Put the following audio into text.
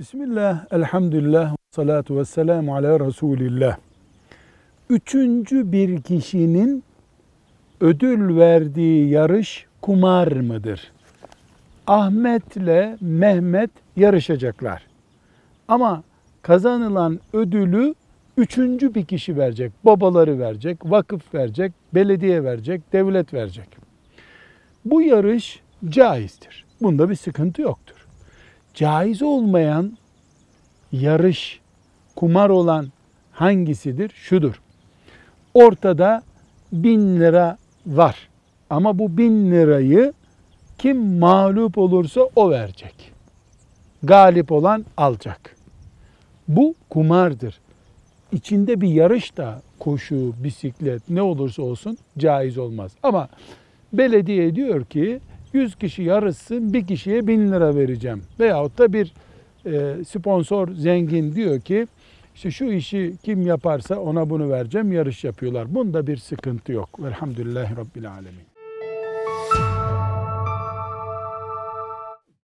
Bismillah, elhamdülillah, salatu ve selamu ala Resulillah. Üçüncü bir kişinin ödül verdiği yarış kumar mıdır? Ahmet'le Mehmet yarışacaklar. Ama kazanılan ödülü üçüncü bir kişi verecek. Babaları verecek, vakıf verecek, belediye verecek, devlet verecek. Bu yarış caizdir. Bunda bir sıkıntı yoktur. Caiz olmayan yarış, kumar olan hangisidir? Şudur. Ortada bin lira var. Ama bu bin lirayı kim mağlup olursa o verecek. Galip olan alacak. Bu kumardır. İçinde bir yarış da koşu, bisiklet ne olursa olsun caiz olmaz. Ama belediye diyor ki 100 kişi yarışsın bir kişiye 1000 lira vereceğim. Veyahut da bir e, sponsor zengin diyor ki işte şu işi kim yaparsa ona bunu vereceğim yarış yapıyorlar. Bunda bir sıkıntı yok. Velhamdülillahi Rabbil Alemin.